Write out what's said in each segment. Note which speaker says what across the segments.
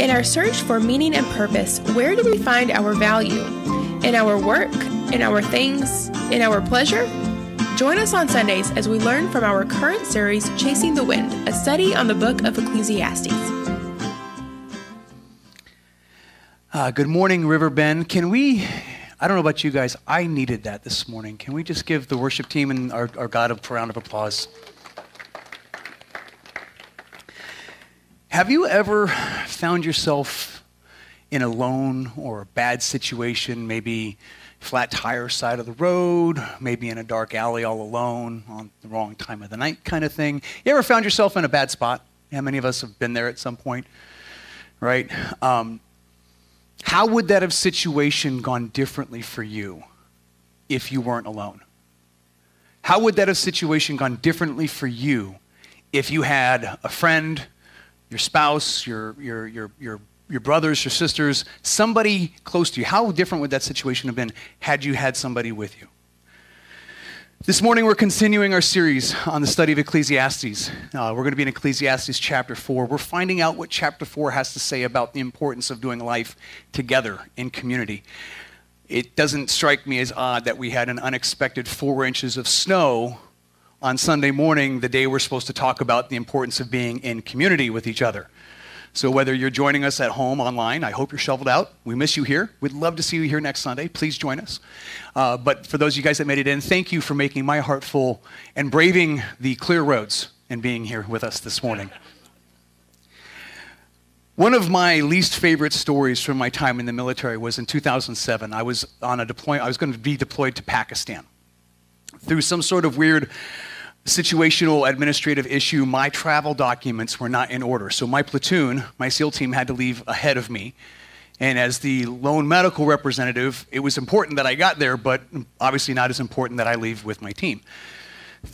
Speaker 1: In our search for meaning and purpose, where do we find our value? In our work? In our things? In our pleasure? Join us on Sundays as we learn from our current series, Chasing the Wind, a study on the book of Ecclesiastes.
Speaker 2: Uh, good morning, River Riverbend. Can we, I don't know about you guys, I needed that this morning. Can we just give the worship team and our, our God a round of applause? Have you ever found yourself in a lone or a bad situation, maybe flat tire side of the road, maybe in a dark alley all alone on the wrong time of the night kind of thing? You ever found yourself in a bad spot? How many of us have been there at some point? Right? Um, how would that have situation gone differently for you if you weren't alone? How would that have situation gone differently for you if you had a friend, your spouse, your, your, your, your, your brothers, your sisters, somebody close to you? How different would that situation have been had you had somebody with you? This morning, we're continuing our series on the study of Ecclesiastes. Uh, we're going to be in Ecclesiastes chapter 4. We're finding out what chapter 4 has to say about the importance of doing life together in community. It doesn't strike me as odd that we had an unexpected four inches of snow on Sunday morning, the day we're supposed to talk about the importance of being in community with each other. So, whether you're joining us at home online, I hope you're shoveled out. We miss you here. We'd love to see you here next Sunday. Please join us. Uh, but for those of you guys that made it in, thank you for making my heart full and braving the clear roads and being here with us this morning. One of my least favorite stories from my time in the military was in 2007. I was on a deployment, I was going to be deployed to Pakistan. Through some sort of weird situational administrative issue, my travel documents were not in order. So my platoon, my SEAL team, had to leave ahead of me. And as the lone medical representative, it was important that I got there, but obviously not as important that I leave with my team.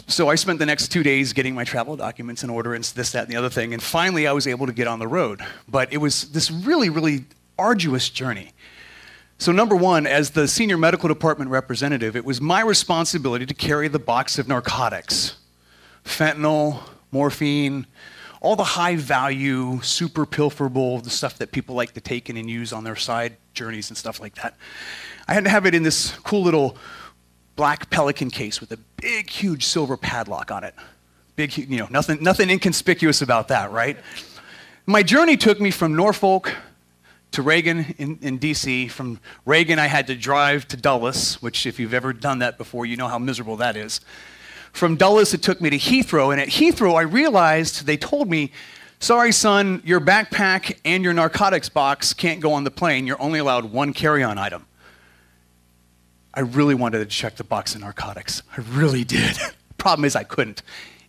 Speaker 2: So I spent the next two days getting my travel documents in order and this, that, and the other thing. And finally, I was able to get on the road. But it was this really, really arduous journey. So, number one, as the senior medical department representative, it was my responsibility to carry the box of narcotics fentanyl, morphine, all the high value, super pilferable, the stuff that people like to take in and use on their side journeys and stuff like that. I had to have it in this cool little black pelican case with a big, huge silver padlock on it. Big, you know, nothing, nothing inconspicuous about that, right? My journey took me from Norfolk to Reagan in, in, DC. From Reagan, I had to drive to Dulles, which, if you've ever done that before, you know how miserable that is. From Dulles, it took me to Heathrow, and at Heathrow, I realized they told me, Sorry, son, your backpack and your narcotics box can't go on the plane. You're only allowed one carry on item. I really wanted to check the box of narcotics. I really did. Problem is, I couldn't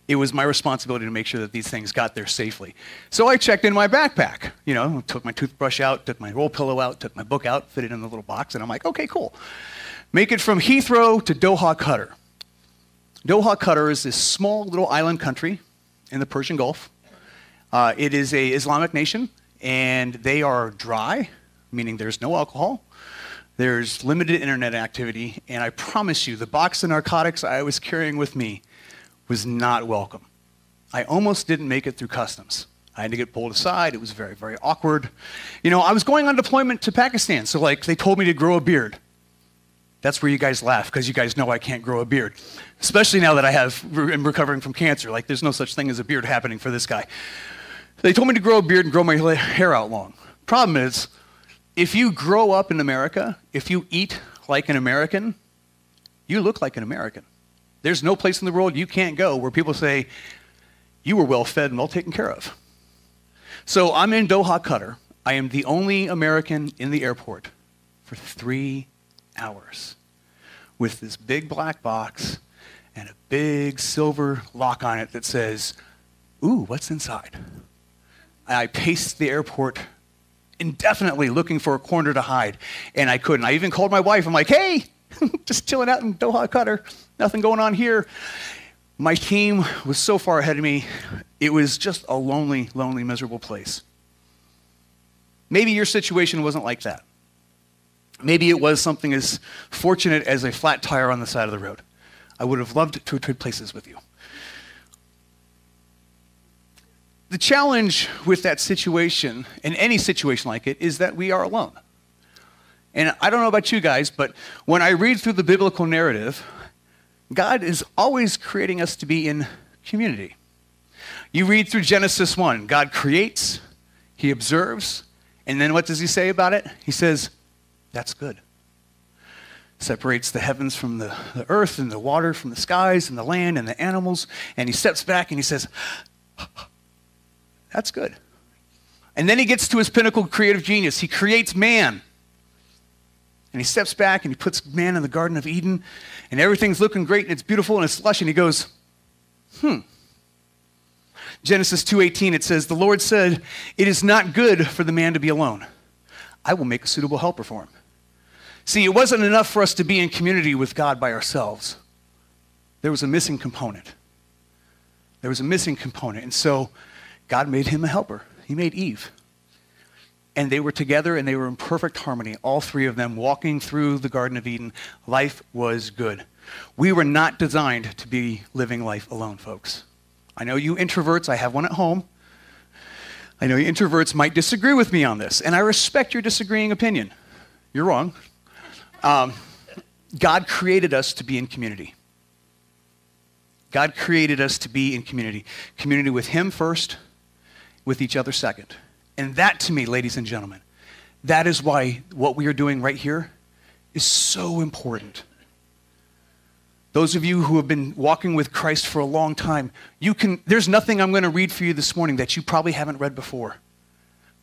Speaker 2: it was my responsibility to make sure that these things got there safely. So I checked in my backpack, you know, took my toothbrush out, took my roll pillow out, took my book out, fit it in the little box, and I'm like, okay, cool. Make it from Heathrow to Doha, Qatar. Doha, Qatar is this small little island country in the Persian Gulf. Uh, it is a Islamic nation, and they are dry, meaning there's no alcohol. There's limited internet activity, and I promise you, the box of narcotics I was carrying with me was not welcome. I almost didn't make it through customs. I had to get pulled aside. It was very, very awkward. You know, I was going on deployment to Pakistan, so like they told me to grow a beard. That's where you guys laugh because you guys know I can't grow a beard, especially now that I have am recovering from cancer. Like there's no such thing as a beard happening for this guy. They told me to grow a beard and grow my hair out long. Problem is, if you grow up in America, if you eat like an American, you look like an American. There's no place in the world you can't go where people say, you were well fed and well taken care of. So I'm in Doha, Qatar. I am the only American in the airport for three hours with this big black box and a big silver lock on it that says, Ooh, what's inside? I paced the airport indefinitely looking for a corner to hide, and I couldn't. I even called my wife. I'm like, hey, just chilling out in Doha, Qatar. Nothing going on here. My team was so far ahead of me, it was just a lonely, lonely, miserable place. Maybe your situation wasn't like that. Maybe it was something as fortunate as a flat tire on the side of the road. I would have loved to trade places with you. the challenge with that situation, in any situation like it, is that we are alone. And I don't know about you guys, but when I read through the biblical narrative, God is always creating us to be in community. You read through Genesis 1, God creates, He observes, and then what does He say about it? He says, That's good. Separates the heavens from the, the earth and the water from the skies and the land and the animals. And He steps back and He says, That's good. And then He gets to His pinnacle creative genius. He creates man. And he steps back and he puts man in the Garden of Eden, and everything's looking great and it's beautiful and it's lush, and he goes, hmm. Genesis 2:18 it says the Lord said, "It is not good for the man to be alone. I will make a suitable helper for him." See, it wasn't enough for us to be in community with God by ourselves. There was a missing component. There was a missing component. And so God made him a helper. He made Eve. And they were together and they were in perfect harmony, all three of them walking through the Garden of Eden. Life was good. We were not designed to be living life alone, folks. I know you introverts, I have one at home. I know you introverts might disagree with me on this, and I respect your disagreeing opinion. You're wrong. Um, God created us to be in community. God created us to be in community. Community with Him first, with each other second. And that to me, ladies and gentlemen, that is why what we are doing right here is so important. Those of you who have been walking with Christ for a long time, you can there's nothing I'm going to read for you this morning that you probably haven't read before.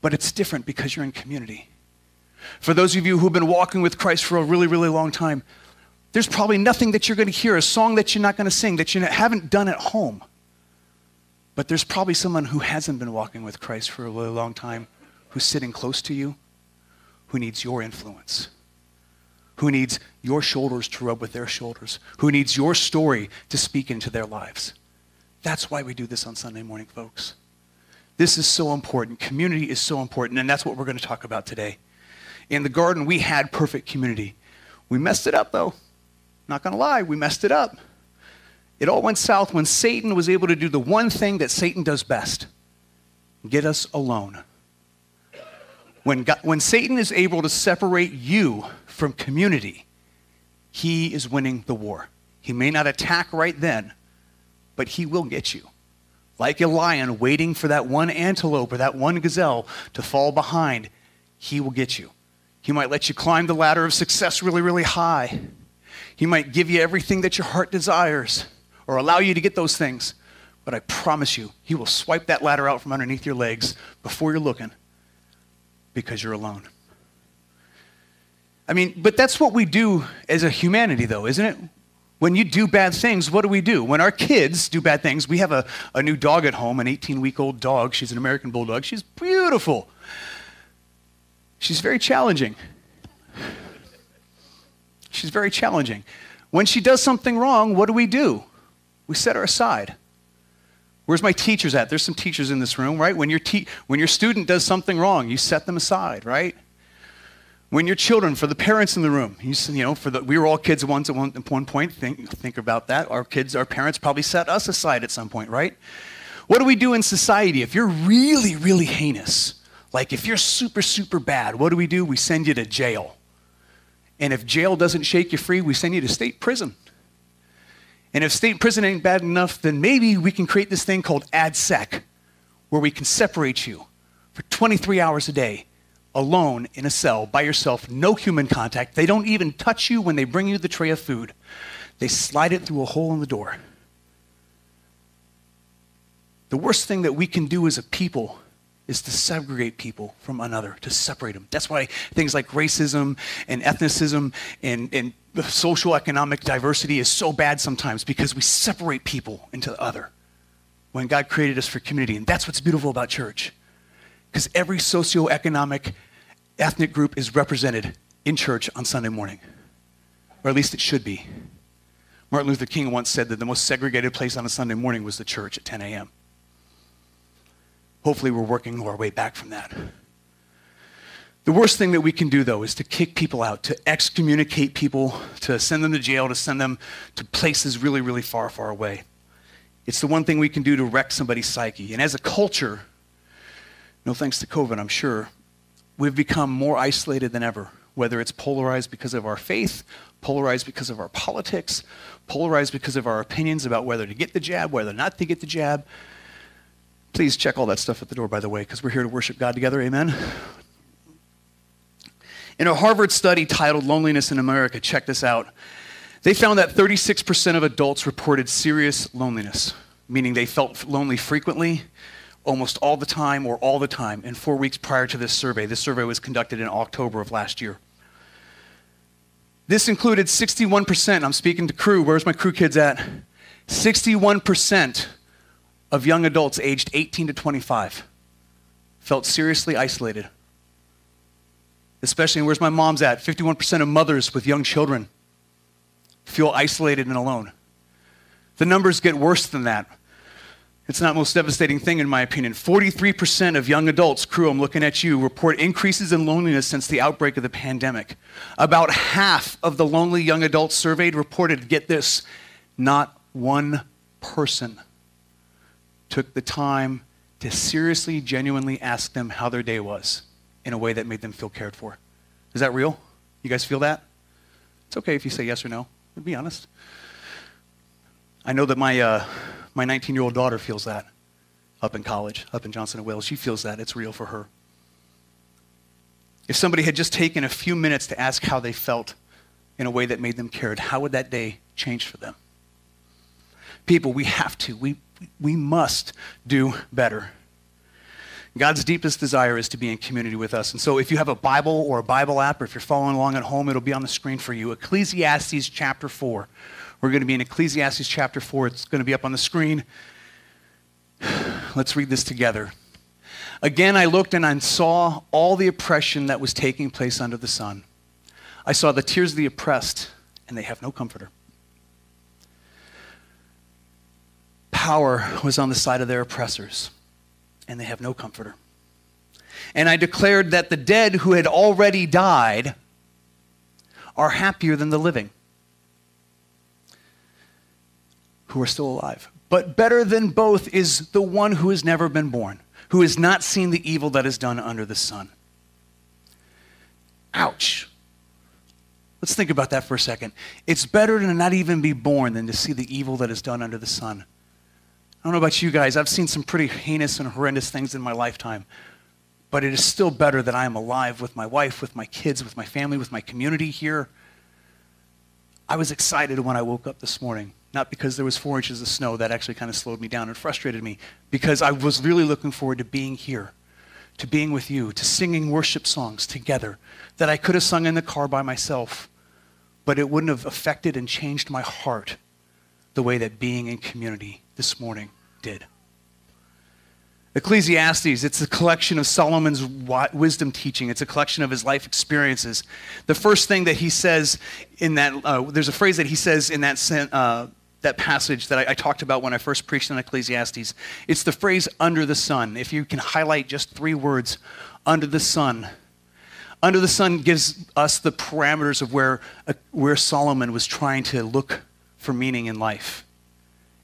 Speaker 2: But it's different because you're in community. For those of you who've been walking with Christ for a really really long time, there's probably nothing that you're going to hear, a song that you're not going to sing that you haven't done at home. But there's probably someone who hasn't been walking with Christ for a really long time who's sitting close to you who needs your influence who needs your shoulders to rub with their shoulders, who needs your story to speak into their lives. That's why we do this on Sunday morning, folks. This is so important. Community is so important, and that's what we're going to talk about today. In the garden, we had perfect community. We messed it up, though. Not going to lie, we messed it up. It all went south when Satan was able to do the one thing that Satan does best get us alone. When, God, when Satan is able to separate you from community, he is winning the war. He may not attack right then, but he will get you. Like a lion waiting for that one antelope or that one gazelle to fall behind, he will get you. He might let you climb the ladder of success really, really high. He might give you everything that your heart desires or allow you to get those things. But I promise you, he will swipe that ladder out from underneath your legs before you're looking because you're alone. I mean, but that's what we do as a humanity, though, isn't it? When you do bad things, what do we do? When our kids do bad things, we have a, a new dog at home, an 18 week old dog. She's an American Bulldog. She's beautiful. She's very challenging. She's very challenging. When she does something wrong, what do we do? We set her aside. Where's my teachers at? There's some teachers in this room, right? When your, te- when your student does something wrong, you set them aside, right? When your children, for the parents in the room, you, you know, for the, we were all kids once at one, at one point. Think, think about that. Our kids, our parents probably set us aside at some point, right? What do we do in society if you're really, really heinous? Like if you're super, super bad, what do we do? We send you to jail. And if jail doesn't shake you free, we send you to state prison. And if state prison ain't bad enough, then maybe we can create this thing called AdSeg, where we can separate you for 23 hours a day alone in a cell by yourself, no human contact. They don't even touch you when they bring you the tray of food, they slide it through a hole in the door. The worst thing that we can do as a people is to segregate people from another, to separate them. That's why things like racism and ethnicism and, and social economic diversity is so bad sometimes because we separate people into the other when God created us for community. And that's what's beautiful about church because every socioeconomic ethnic group is represented in church on Sunday morning, or at least it should be. Martin Luther King once said that the most segregated place on a Sunday morning was the church at 10 a.m. Hopefully, we're working our way back from that. The worst thing that we can do, though, is to kick people out, to excommunicate people, to send them to jail, to send them to places really, really far, far away. It's the one thing we can do to wreck somebody's psyche. And as a culture, no thanks to COVID, I'm sure, we've become more isolated than ever, whether it's polarized because of our faith, polarized because of our politics, polarized because of our opinions about whether to get the jab, whether not to get the jab. Please check all that stuff at the door, by the way, because we're here to worship God together. Amen. In a Harvard study titled Loneliness in America, check this out. They found that 36% of adults reported serious loneliness, meaning they felt lonely frequently, almost all the time, or all the time, in four weeks prior to this survey. This survey was conducted in October of last year. This included 61%. I'm speaking to crew. Where's my crew kids at? 61% of young adults aged 18 to 25 felt seriously isolated. Especially, where's my mom's at? 51% of mothers with young children feel isolated and alone. The numbers get worse than that. It's not the most devastating thing, in my opinion. 43% of young adults, crew, I'm looking at you, report increases in loneliness since the outbreak of the pandemic. About half of the lonely young adults surveyed reported, get this, not one person took the time to seriously, genuinely ask them how their day was in a way that made them feel cared for. Is that real? You guys feel that? It's okay if you say yes or no. Be honest. I know that my. Uh, my 19 year old daughter feels that up in college, up in Johnson and Wales. She feels that. It's real for her. If somebody had just taken a few minutes to ask how they felt in a way that made them cared, how would that day change for them? People, we have to, we, we must do better. God's deepest desire is to be in community with us. And so if you have a Bible or a Bible app, or if you're following along at home, it'll be on the screen for you. Ecclesiastes chapter 4. We're going to be in Ecclesiastes chapter 4. It's going to be up on the screen. Let's read this together. Again, I looked and I saw all the oppression that was taking place under the sun. I saw the tears of the oppressed, and they have no comforter. Power was on the side of their oppressors, and they have no comforter. And I declared that the dead who had already died are happier than the living who are still alive. But better than both is the one who has never been born, who has not seen the evil that is done under the sun. Ouch. Let's think about that for a second. It's better to not even be born than to see the evil that is done under the sun. I don't know about you guys, I've seen some pretty heinous and horrendous things in my lifetime, but it is still better that I am alive with my wife, with my kids, with my family, with my community here. I was excited when I woke up this morning not because there was four inches of snow. That actually kind of slowed me down and frustrated me because I was really looking forward to being here, to being with you, to singing worship songs together that I could have sung in the car by myself, but it wouldn't have affected and changed my heart the way that being in community this morning did. Ecclesiastes, it's a collection of Solomon's wisdom teaching. It's a collection of his life experiences. The first thing that he says in that, uh, there's a phrase that he says in that, uh, that passage that I, I, talked about when I first preached on Ecclesiastes. It's the phrase under the sun. If you can highlight just three words, under the sun. Under the sun gives us the parameters of where, uh, where Solomon was trying to look for meaning in life.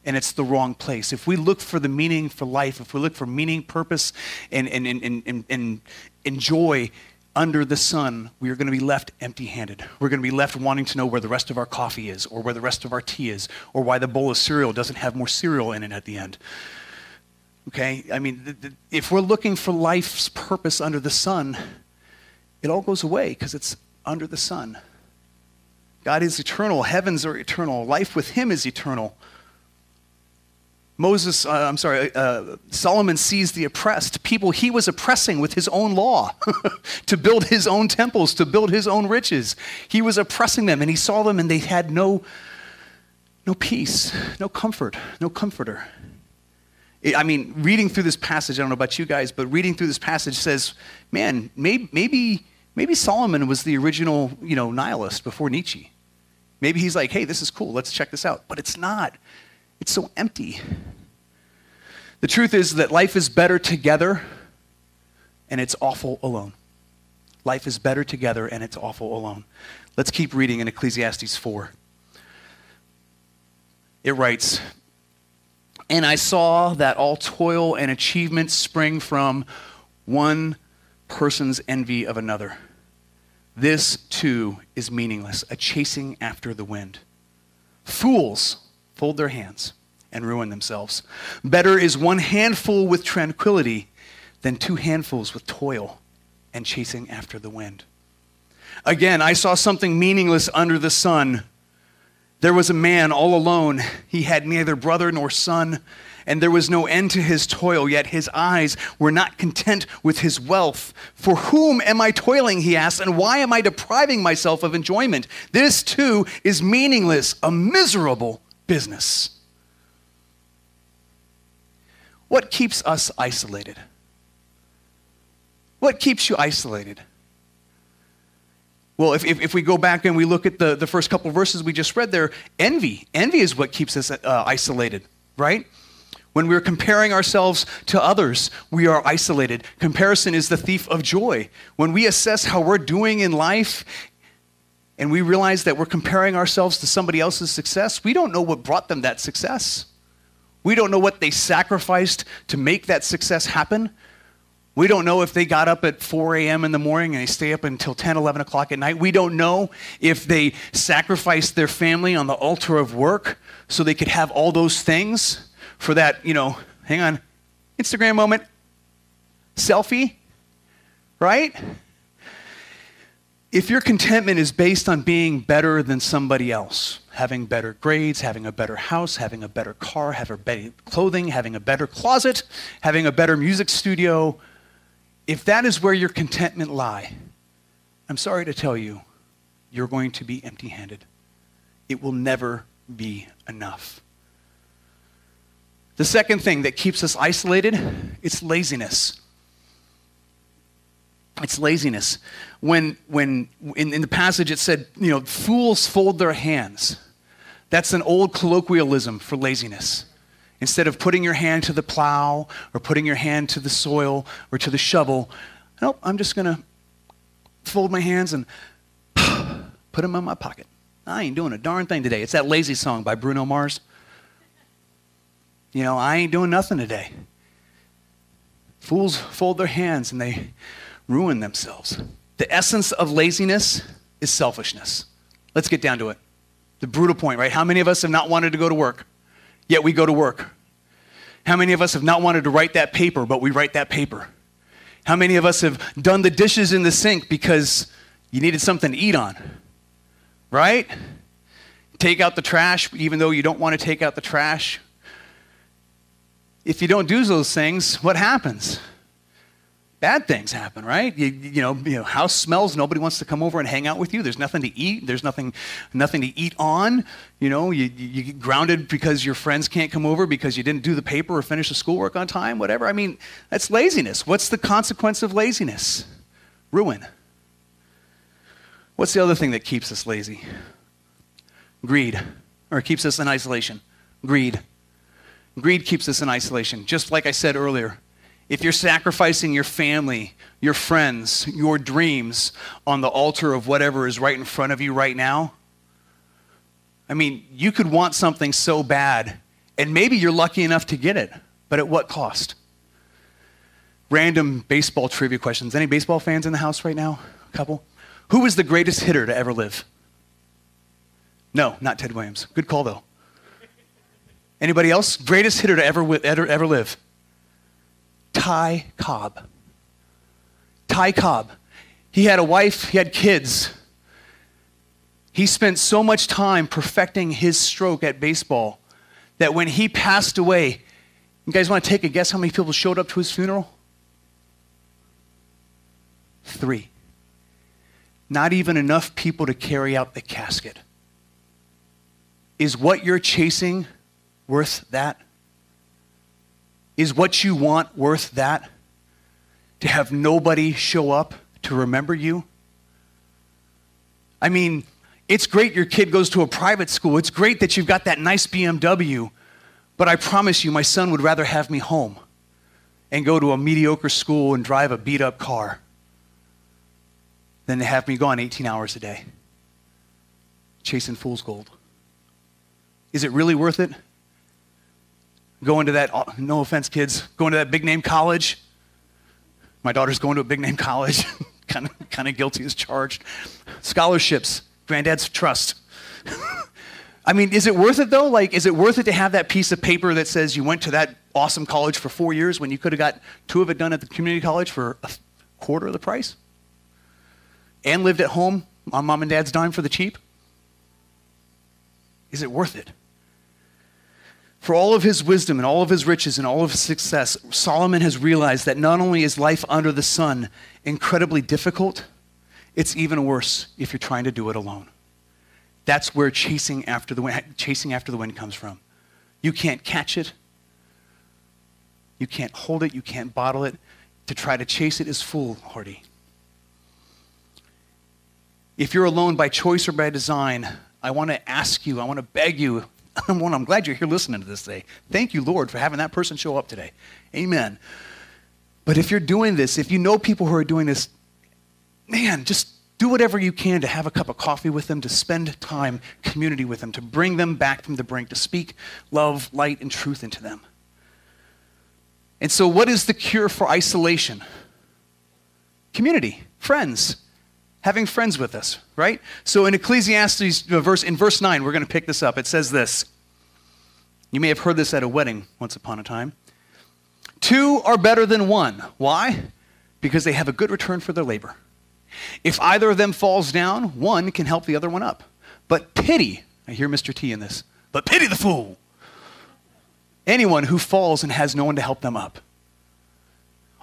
Speaker 2: And it's the wrong place. If we look for the meaning for life, if we look for meaning, purpose, and, and, and, and, and, and joy under the sun, we are going to be left empty handed. We're going to be left wanting to know where the rest of our coffee is, or where the rest of our tea is, or why the bowl of cereal doesn't have more cereal in it at the end. Okay? I mean, if we're looking for life's purpose under the sun, it all goes away because it's under the sun. God is eternal, heavens are eternal, life with Him is eternal. Moses, uh, I'm sorry, uh, Solomon sees the oppressed, people he was oppressing with his own law to build his own temples, to build his own riches. He was oppressing them, and he saw them, and they had no, no peace, no comfort, no comforter. I mean, reading through this passage, I don't know about you guys, but reading through this passage says, man, maybe, maybe, maybe Solomon was the original, you know, nihilist before Nietzsche. Maybe he's like, hey, this is cool, let's check this out. But it's not. It's so empty. The truth is that life is better together and it's awful alone. Life is better together and it's awful alone. Let's keep reading in Ecclesiastes 4. It writes, And I saw that all toil and achievement spring from one person's envy of another. This too is meaningless, a chasing after the wind. Fools fold their hands and ruin themselves. Better is one handful with tranquility than two handfuls with toil and chasing after the wind. Again, I saw something meaningless under the sun. There was a man all alone. He had neither brother nor son, and there was no end to his toil, yet his eyes were not content with his wealth. For whom am I toiling, he asked, and why am I depriving myself of enjoyment? This too is meaningless, a miserable business. What keeps us isolated? What keeps you isolated? Well, if, if, if, we go back and we look at the, the first couple verses we just read there, envy. Envy is what keeps us uh, isolated, right? When we're comparing ourselves to others, we are isolated. Comparison is the thief of joy. When we assess how we're doing in life and we realize that we're comparing ourselves to somebody else's success, we don't know what brought them that success. We don't know what they sacrificed to make that success happen. We don't know if they got up at 4 a.m. in the morning and they stay up until 10, 11 o'clock at night. We don't know if they sacrificed their family on the altar of work so they could have all those things for that, you know, hang on, Instagram moment, selfie, right? If your contentment is based on being better than somebody else, having better grades, having a better house, having a better car, having better clothing, having a better closet, having a better music studio, if that is where your contentment lie, I'm sorry to tell you, you're going to be empty-handed. It will never be enough. The second thing that keeps us isolated, it's laziness. It's laziness. When, when in, in the passage it said, you know, fools fold their hands. That's an old colloquialism for laziness. Instead of putting your hand to the plow or putting your hand to the soil or to the shovel, nope, I'm just going to fold my hands and put them in my pocket. I ain't doing a darn thing today. It's that lazy song by Bruno Mars. You know, I ain't doing nothing today. Fools fold their hands and they ruin themselves. The essence of laziness is selfishness. Let's get down to it. The brutal point, right? How many of us have not wanted to go to work, yet we go to work? How many of us have not wanted to write that paper, but we write that paper? How many of us have done the dishes in the sink because you needed something to eat on? Right? Take out the trash even though you don't want to take out the trash. If you don't do those things, what happens? Bad things happen, right? You, you, know, you know, house smells. Nobody wants to come over and hang out with you. There's nothing to eat. There's nothing, nothing to eat on. You know, you, you get grounded because your friends can't come over because you didn't do the paper or finish the schoolwork on time, whatever. I mean, that's laziness. What's the consequence of laziness? Ruin. What's the other thing that keeps us lazy? Greed, or keeps us in isolation. Greed. Greed keeps us in isolation. Just like I said earlier, if you're sacrificing your family, your friends, your dreams on the altar of whatever is right in front of you right now, I mean, you could want something so bad, and maybe you're lucky enough to get it, but at what cost? Random baseball trivia questions. Any baseball fans in the house right now? A couple? Who was the greatest hitter to ever live? No, not Ted Williams. Good call, though. Anybody else? Greatest hitter to ever, ever, ever live? Ty Cobb. Ty Cobb. He had a wife, he had kids. He spent so much time perfecting his stroke at baseball that when he passed away, you guys want to take a guess how many people showed up to his funeral? Three. Not even enough people to carry out the casket. Is what you're chasing worth that? Is what you want worth that? To have nobody show up to remember you? I mean, it's great your kid goes to a private school. It's great that you've got that nice BMW. But I promise you, my son would rather have me home and go to a mediocre school and drive a beat up car than to have me gone 18 hours a day chasing fool's gold. Is it really worth it? Going to that, uh, no offense, kids, going to that big name college. My daughter's going to a big name college, kind of kind of guilty as charged. Scholarships, granddad's trust. I mean, is it worth it though? Like, is it worth it to have that piece of paper that says you went to that awesome college for four years when you could have got two of it done at the community college for a quarter of the price? And lived at home on mom and dad's dime for the cheap? Is it worth it? For all of his wisdom and all of his riches and all of his success, Solomon has realized that not only is life under the sun incredibly difficult, it's even worse if you're trying to do it alone. That's where chasing after the wind, chasing after the wind comes from. You can't catch it. You can't hold it. You can't bottle it. To try to chase it is foolhardy. If you're alone by choice or by design, I want to ask you, I want to beg you. I'm glad you're here listening to this today. Thank you, Lord, for having that person show up today. Amen. But if you're doing this, if you know people who are doing this, man, just do whatever you can to have a cup of coffee with them, to spend time, community with them, to bring them back from the brink, to speak love, light, and truth into them. And so, what is the cure for isolation? Community, friends, having friends with us, right? So, in Ecclesiastes, uh, verse, in verse 9, we're going to pick this up. It says this. You may have heard this at a wedding once upon a time. Two are better than one. Why? Because they have a good return for their labor. If either of them falls down, one can help the other one up. But pity, I hear Mr. T in this, but pity the fool. Anyone who falls and has no one to help them up.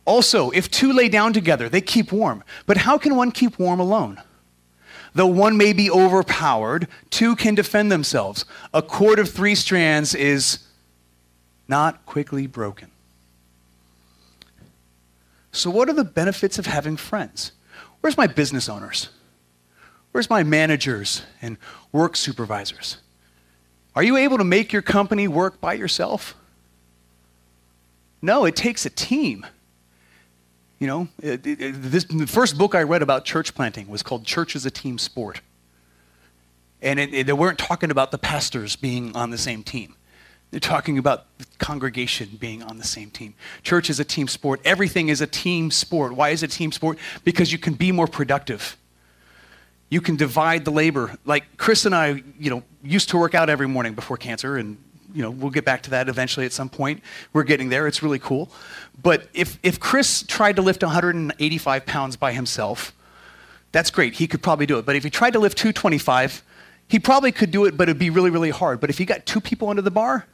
Speaker 2: Also, if two lay down together, they keep warm. But how can one keep warm alone? Though one may be overpowered, two can defend themselves. A cord of three strands is not quickly broken. So, what are the benefits of having friends? Where's my business owners? Where's my managers and work supervisors? Are you able to make your company work by yourself? No, it takes a team. You know, it, it, this, the first book I read about church planting was called Church is a Team Sport. And it, they weren't talking about the pastors being on the same team. They're talking about the congregation being on the same team. Church is a team sport. Everything is a team sport. Why is it a team sport? Because you can be more productive. You can divide the labor. Like Chris and I, you know, used to work out every morning before cancer, and you know, we'll get back to that eventually at some point. We're getting there. It's really cool. But if, if Chris tried to lift 185 pounds by himself, that's great. He could probably do it. But if he tried to lift 225, he probably could do it, but it'd be really, really hard. But if you got two people under the bar,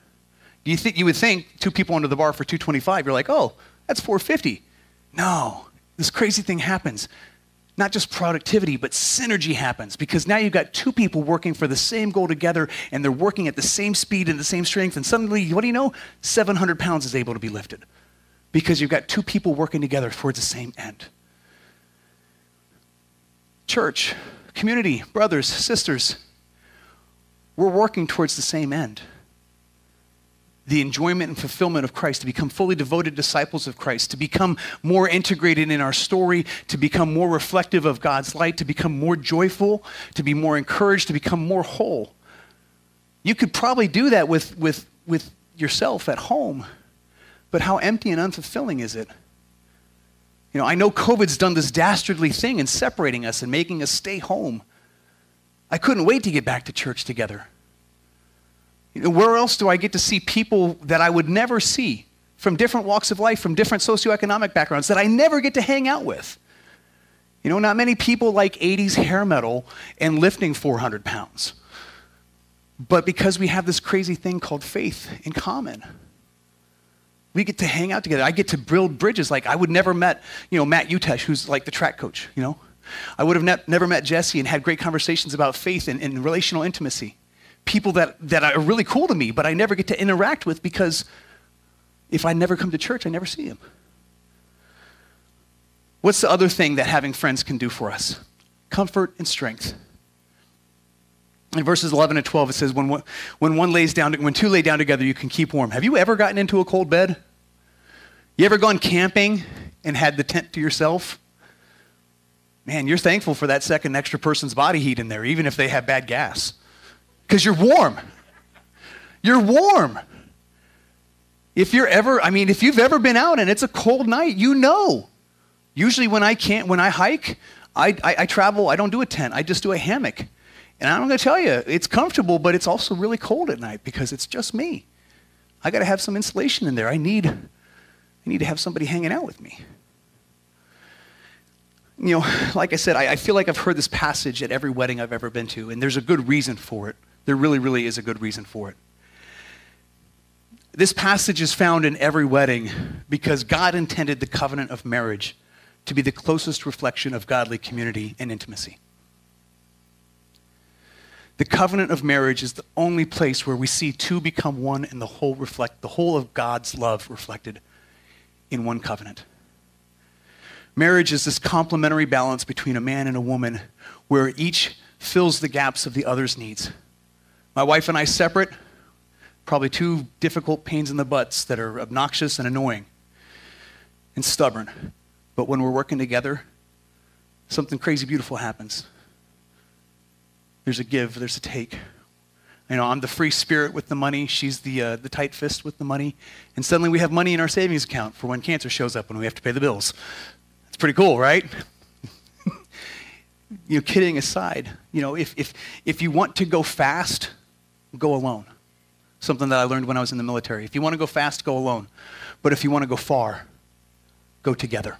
Speaker 2: you, think, you would think two people under the bar for 225, you're like, oh, that's 450. No, this crazy thing happens. Not just productivity, but synergy happens because now you've got two people working for the same goal together and they're working at the same speed and the same strength. And suddenly, what do you know? 700 pounds is able to be lifted because you've got two people working together towards the same end. Church, community, brothers, sisters, we're working towards the same end the enjoyment and fulfillment of Christ, to become fully devoted disciples of Christ, to become more integrated in our story, to become more reflective of God's light, to become more joyful, to be more encouraged, to become more whole. You could probably do that with, with, with yourself at home, but how empty and unfulfilling is it? You know, I know COVID's done this dastardly thing in separating us and making us stay home. I couldn't wait to get back to church together. Where else do I get to see people that I would never see from different walks of life, from different socioeconomic backgrounds that I never get to hang out with? You know, not many people like 80s hair metal and lifting 400 pounds. But because we have this crazy thing called faith in common, we get to hang out together. I get to build bridges. Like I would never met, you know, Matt Utesh, who's like the track coach, you know. I would have ne- never met Jesse and had great conversations about faith and, and relational intimacy people that, that are really cool to me, but I never get to interact with because if I never come to church, I never see them. What's the other thing that having friends can do for us? Comfort and strength. In verses 11 and 12, it says, when one, when one lays down, when two lay down together, you can keep warm. Have you ever gotten into a cold bed? You ever gone camping and had the tent to yourself? Man, you're thankful for that second extra person's body heat in there, even if they have bad gas because you're warm. You're warm. If you're ever, I mean, if you've ever been out and it's a cold night, you know. Usually when I can't, when I hike, I, I, I travel, I don't do a tent, I just do a hammock. And I'm going to tell you, it's comfortable, but it's also really cold at night because it's just me. I got to have some insulation in there. I need, I need to have somebody hanging out with me. You know, like I said, I, I feel like I've heard this passage at every wedding I've ever been to, and there's a good reason for it. There really, really is a good reason for it. This passage is found in every wedding because God intended the covenant of marriage to be the closest reflection of godly community and intimacy. The covenant of marriage is the only place where we see two become one and the whole reflect the whole of God's love reflected in one covenant. Marriage is this complementary balance between a man and a woman where each fills the gaps of the other's needs. My wife and I separate, probably two difficult pains in the butts that are obnoxious and annoying and stubborn. But when we're working together, something crazy beautiful happens. There's a give, there's a take. You know, I'm the free spirit with the money. She's the, uh, the tight fist with the money. And suddenly we have money in our savings account for when cancer shows up and we have to pay the bills. It's pretty cool, right? you know, kidding aside, you know, if, if, if you want to go fast, go alone. Something that I learned when I was in the military. If you want to go fast, go alone. But if you want to go far, go together.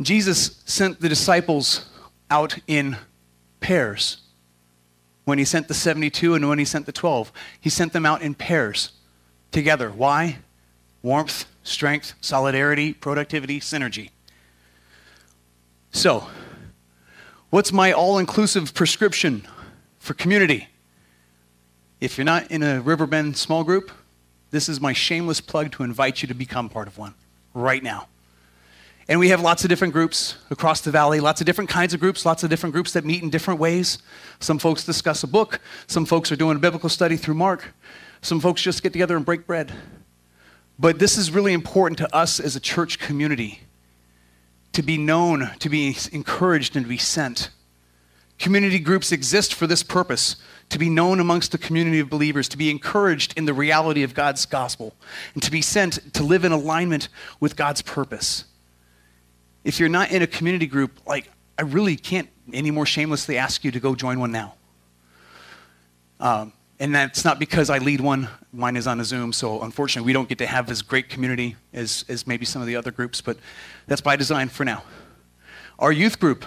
Speaker 2: Jesus sent the disciples out in pairs. When he sent the 72 and when he sent the 12, he sent them out in pairs together. Why? Warmth, strength, solidarity, productivity, synergy. So, what's my all inclusive prescription for community? If you're not in a Riverbend small group, this is my shameless plug to invite you to become part of one right now. And we have lots of different groups across the valley, lots of different kinds of groups, lots of different groups that meet in different ways. Some folks discuss a book, some folks are doing a biblical study through Mark, some folks just get together and break bread. But this is really important to us as a church community to be known, to be encouraged, and to be sent. Community groups exist for this purpose to be known amongst the community of believers, to be encouraged in the reality of God's gospel, and to be sent to live in alignment with God's purpose if you're not in a community group, like, I really can't any more shamelessly ask you to go join one now. Um, and that's not because I lead one. Mine is on a Zoom, so unfortunately, we don't get to have as great community as, as maybe some of the other groups, but that's by design for now. Our youth group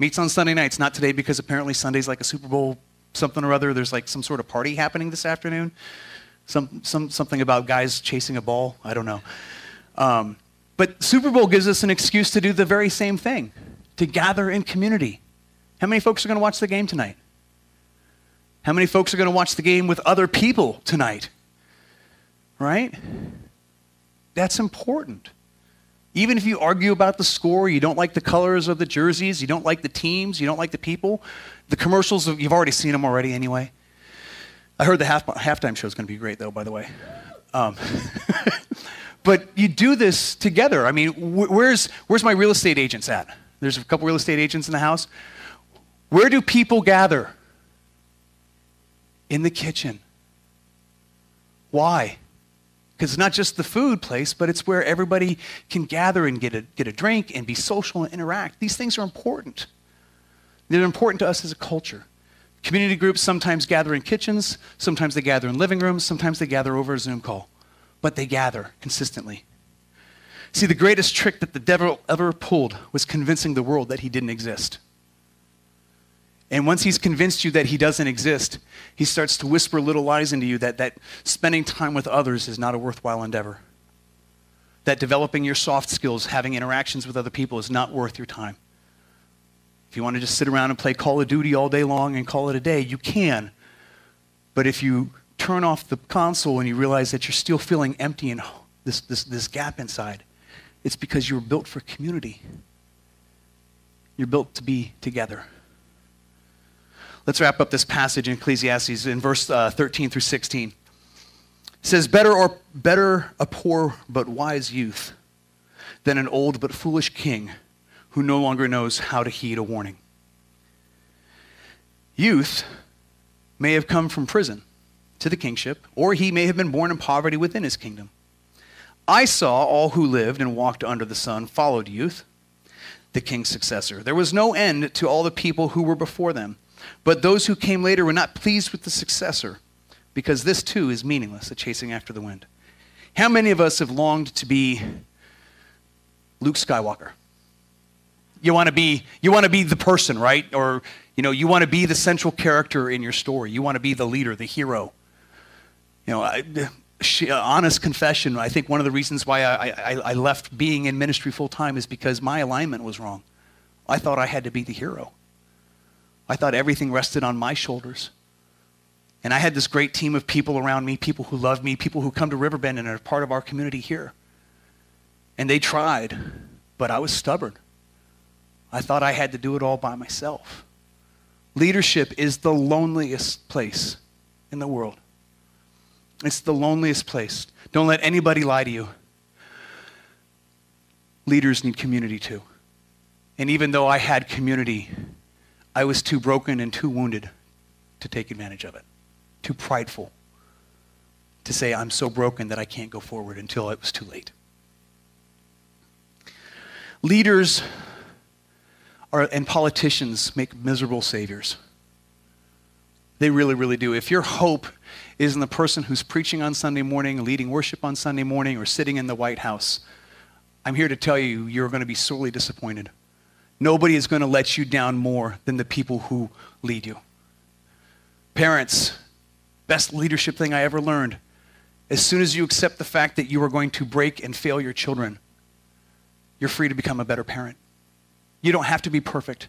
Speaker 2: meets on Sunday nights, not today because apparently Sunday's like a Super Bowl something or other. There's like some sort of party happening this afternoon. Some, some, something about guys chasing a ball. I don't know. Um, but Super Bowl gives us an excuse to do the very same thing to gather in community. How many folks are going to watch the game tonight? How many folks are going to watch the game with other people tonight? Right? That's important. Even if you argue about the score, you don't like the colors of the jerseys, you don't like the teams, you don't like the people, the commercials, you've already seen them already anyway. I heard the half, halftime show is going to be great, though, by the way. Um, But you do this together. I mean, wh- where's, where's my real estate agents at? There's a couple real estate agents in the house. Where do people gather? In the kitchen. Why? Because it's not just the food place, but it's where everybody can gather and get a, get a drink and be social and interact. These things are important. They're important to us as a culture. Community groups sometimes gather in kitchens, sometimes they gather in living rooms, sometimes they gather over a Zoom call but they gather consistently. See, the greatest trick that the devil ever pulled was convincing the world that he didn't exist. And once he's convinced you that he doesn't exist, he starts to whisper little lies into you that, that spending time with others is not a worthwhile endeavor. That developing your soft skills, having interactions with other people is not worth your time. If you want to just sit around and play Call of Duty all day long and call it a day, you can. But if you turn off the console and you realize that you're still feeling empty and this, this, this gap inside, it's because you were built for community. You're built to be together. Let's wrap up this passage in Ecclesiastes in verse uh, 13 through 16. It says, better, or, better a poor but wise youth than an old but foolish king who no longer knows how to heed a warning. Youth may have come from prison to the kingship, or he may have been born in poverty within his kingdom. I saw all who lived and walked under the sun followed youth, the king's successor. There was no end to all the people who were before them. But those who came later were not pleased with the successor, because this too is meaningless, a chasing after the wind. How many of us have longed to be Luke Skywalker? You want to be you want to be the person, right? Or you know, you want to be the central character in your story. You want to be the leader, the hero. You know, I, uh, honest confession, I think one of the reasons why I, I, I left being in ministry full time is because my alignment was wrong. I thought I had to be the hero. I thought everything rested on my shoulders. And I had this great team of people around me, people who love me, people who come to Riverbend and are part of our community here. And they tried, but I was stubborn. I thought I had to do it all by myself. Leadership is the loneliest place in the world. It's the loneliest place. Don't let anybody lie to you. Leaders need community too. And even though I had community, I was too broken and too wounded to take advantage of it, too prideful to say, I'm so broken that I can't go forward until it was too late. Leaders are, and politicians make miserable saviors. They really, really do. If your hope is in the person who's preaching on Sunday morning, leading worship on Sunday morning, or sitting in the White House, I'm here to tell you, you're going to be sorely disappointed. Nobody is going to let you down more than the people who lead you. Parents, best leadership thing I ever learned. As soon as you accept the fact that you are going to break and fail your children, you're free to become a better parent. You don't have to be perfect.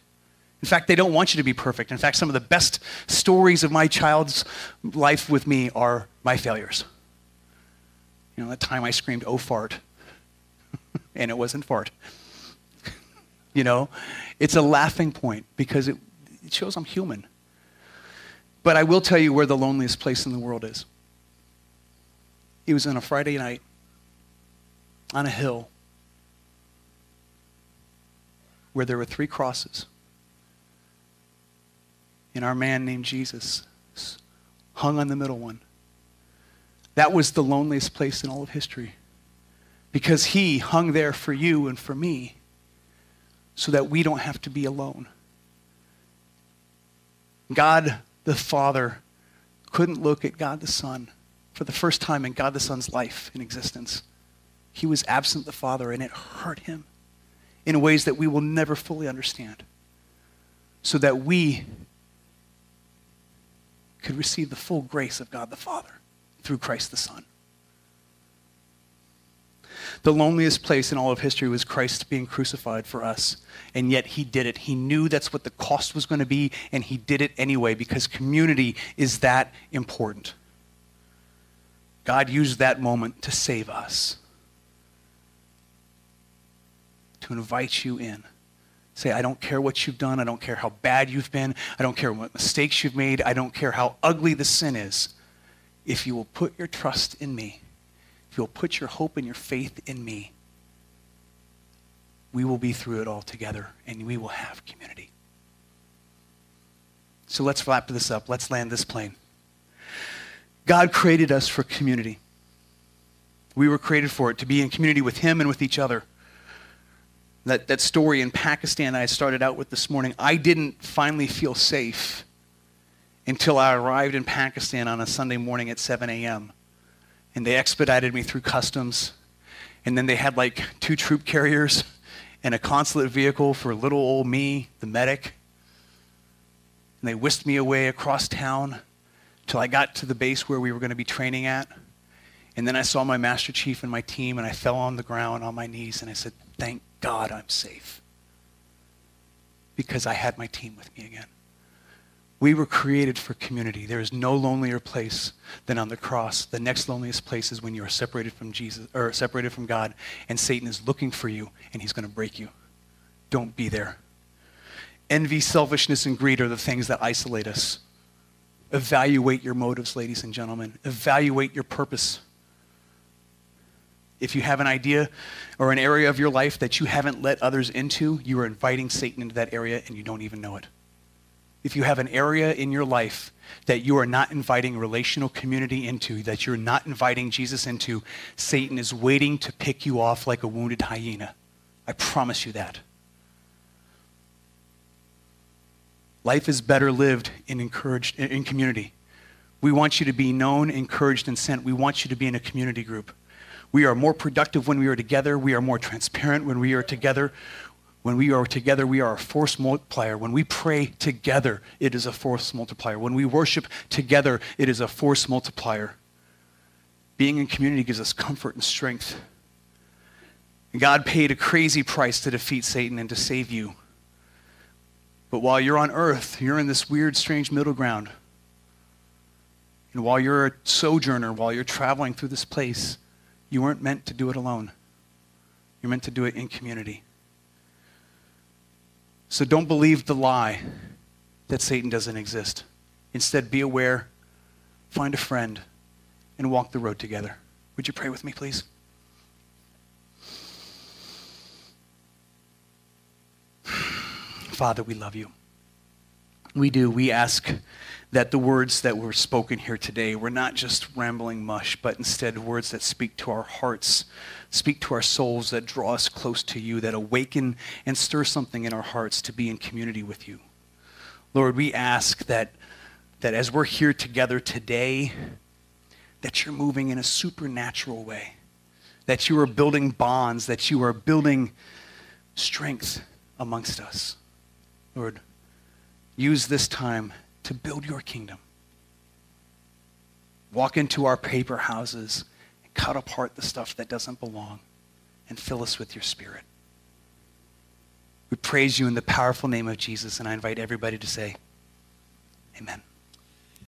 Speaker 2: In fact, they don't want you to be perfect. In fact, some of the best stories of my child's life with me are my failures. You know, that time I screamed, oh, fart. and it wasn't fart. You know, it's a laughing point because it, it shows I'm human. But I will tell you where the loneliest place in the world is. It was on a Friday night on a hill where there were three crosses and our man named Jesus hung on the middle one. That was the loneliest place in all of history because he hung there for you and for me so that we don't have to be alone. God the Father couldn't look at God the Son for the first time in God the Son's life in existence. He was absent the Father, and it hurt him in ways that we will never fully understand. So that we could receive the full grace of God the Father through Christ the Son. The loneliest place in all of history was Christ being crucified for us. And yet he did it. He knew that's what the cost was going to be, and he did it anyway because community is that important. God used that moment to save us, to invite you in. Say, I don't care what you've done. I don't care how bad you've been. I don't care what mistakes you've made. I don't care how ugly the sin is. If you will put your trust in me, if you'll put your hope and your faith in me, we will be through it all together and we will have community. So let's wrap this up. Let's land this plane. God created us for community. We were created for it, to be in community with Him and with each other that, that story in Pakistan I started out with this morning, I didn't finally feel safe until I arrived in Pakistan on a Sunday morning at 7 a.m. And they expedited me through customs. And then they had like two troop carriers and a consulate vehicle for little old me, the medic. And they whisked me away across town till I got to the base where we were going to be training at. And then I saw my master chief and my team, and I fell on the ground on my knees and I said, Thank God I'm safe. Because I had my team with me again. We were created for community. There is no lonelier place than on the cross. The next loneliest place is when you are separated from Jesus or separated from God and Satan is looking for you and he's going to break you. Don't be there. Envy, selfishness, and greed are the things that isolate us. Evaluate your motives, ladies and gentlemen. Evaluate your purpose. If you have an idea or an area of your life that you haven't let others into, you are inviting Satan into that area and you don't even know it. If you have an area in your life that you are not inviting relational community into, that you're not inviting Jesus into, Satan is waiting to pick you off like a wounded hyena. I promise you that. Life is better lived in encouraged in community. We want you to be known, encouraged, and sent. We want you to be in a community group. We are more productive when we are together. We are more transparent when we are together. When we are together, we are a force multiplier. When we pray together, it is a force multiplier. When we worship together, it is a force multiplier. Being in community gives us comfort and strength. God paid a crazy price to defeat Satan and to save you. But while you're on earth, you're in this weird, strange middle ground. And while you're a sojourner, while you're traveling through this place, you weren't meant to do it alone. You're meant to do it in community. So don't believe the lie that Satan doesn't exist. Instead, be aware, find a friend, and walk the road together. Would you pray with me, please? Father, we love you. We do. We ask that the words that were spoken here today were not just rambling mush, but instead words that speak to our hearts, speak to our souls, that draw us close to you, that awaken and stir something in our hearts to be in community with you. Lord, we ask that, that as we're here together today, that you're moving in a supernatural way, that you are building bonds, that you are building strength amongst us. Lord, use this time to build your kingdom. Walk into our paper houses and cut apart the stuff that doesn't belong and fill us with your spirit. We praise you in the powerful name of Jesus, and I invite everybody to say, Amen.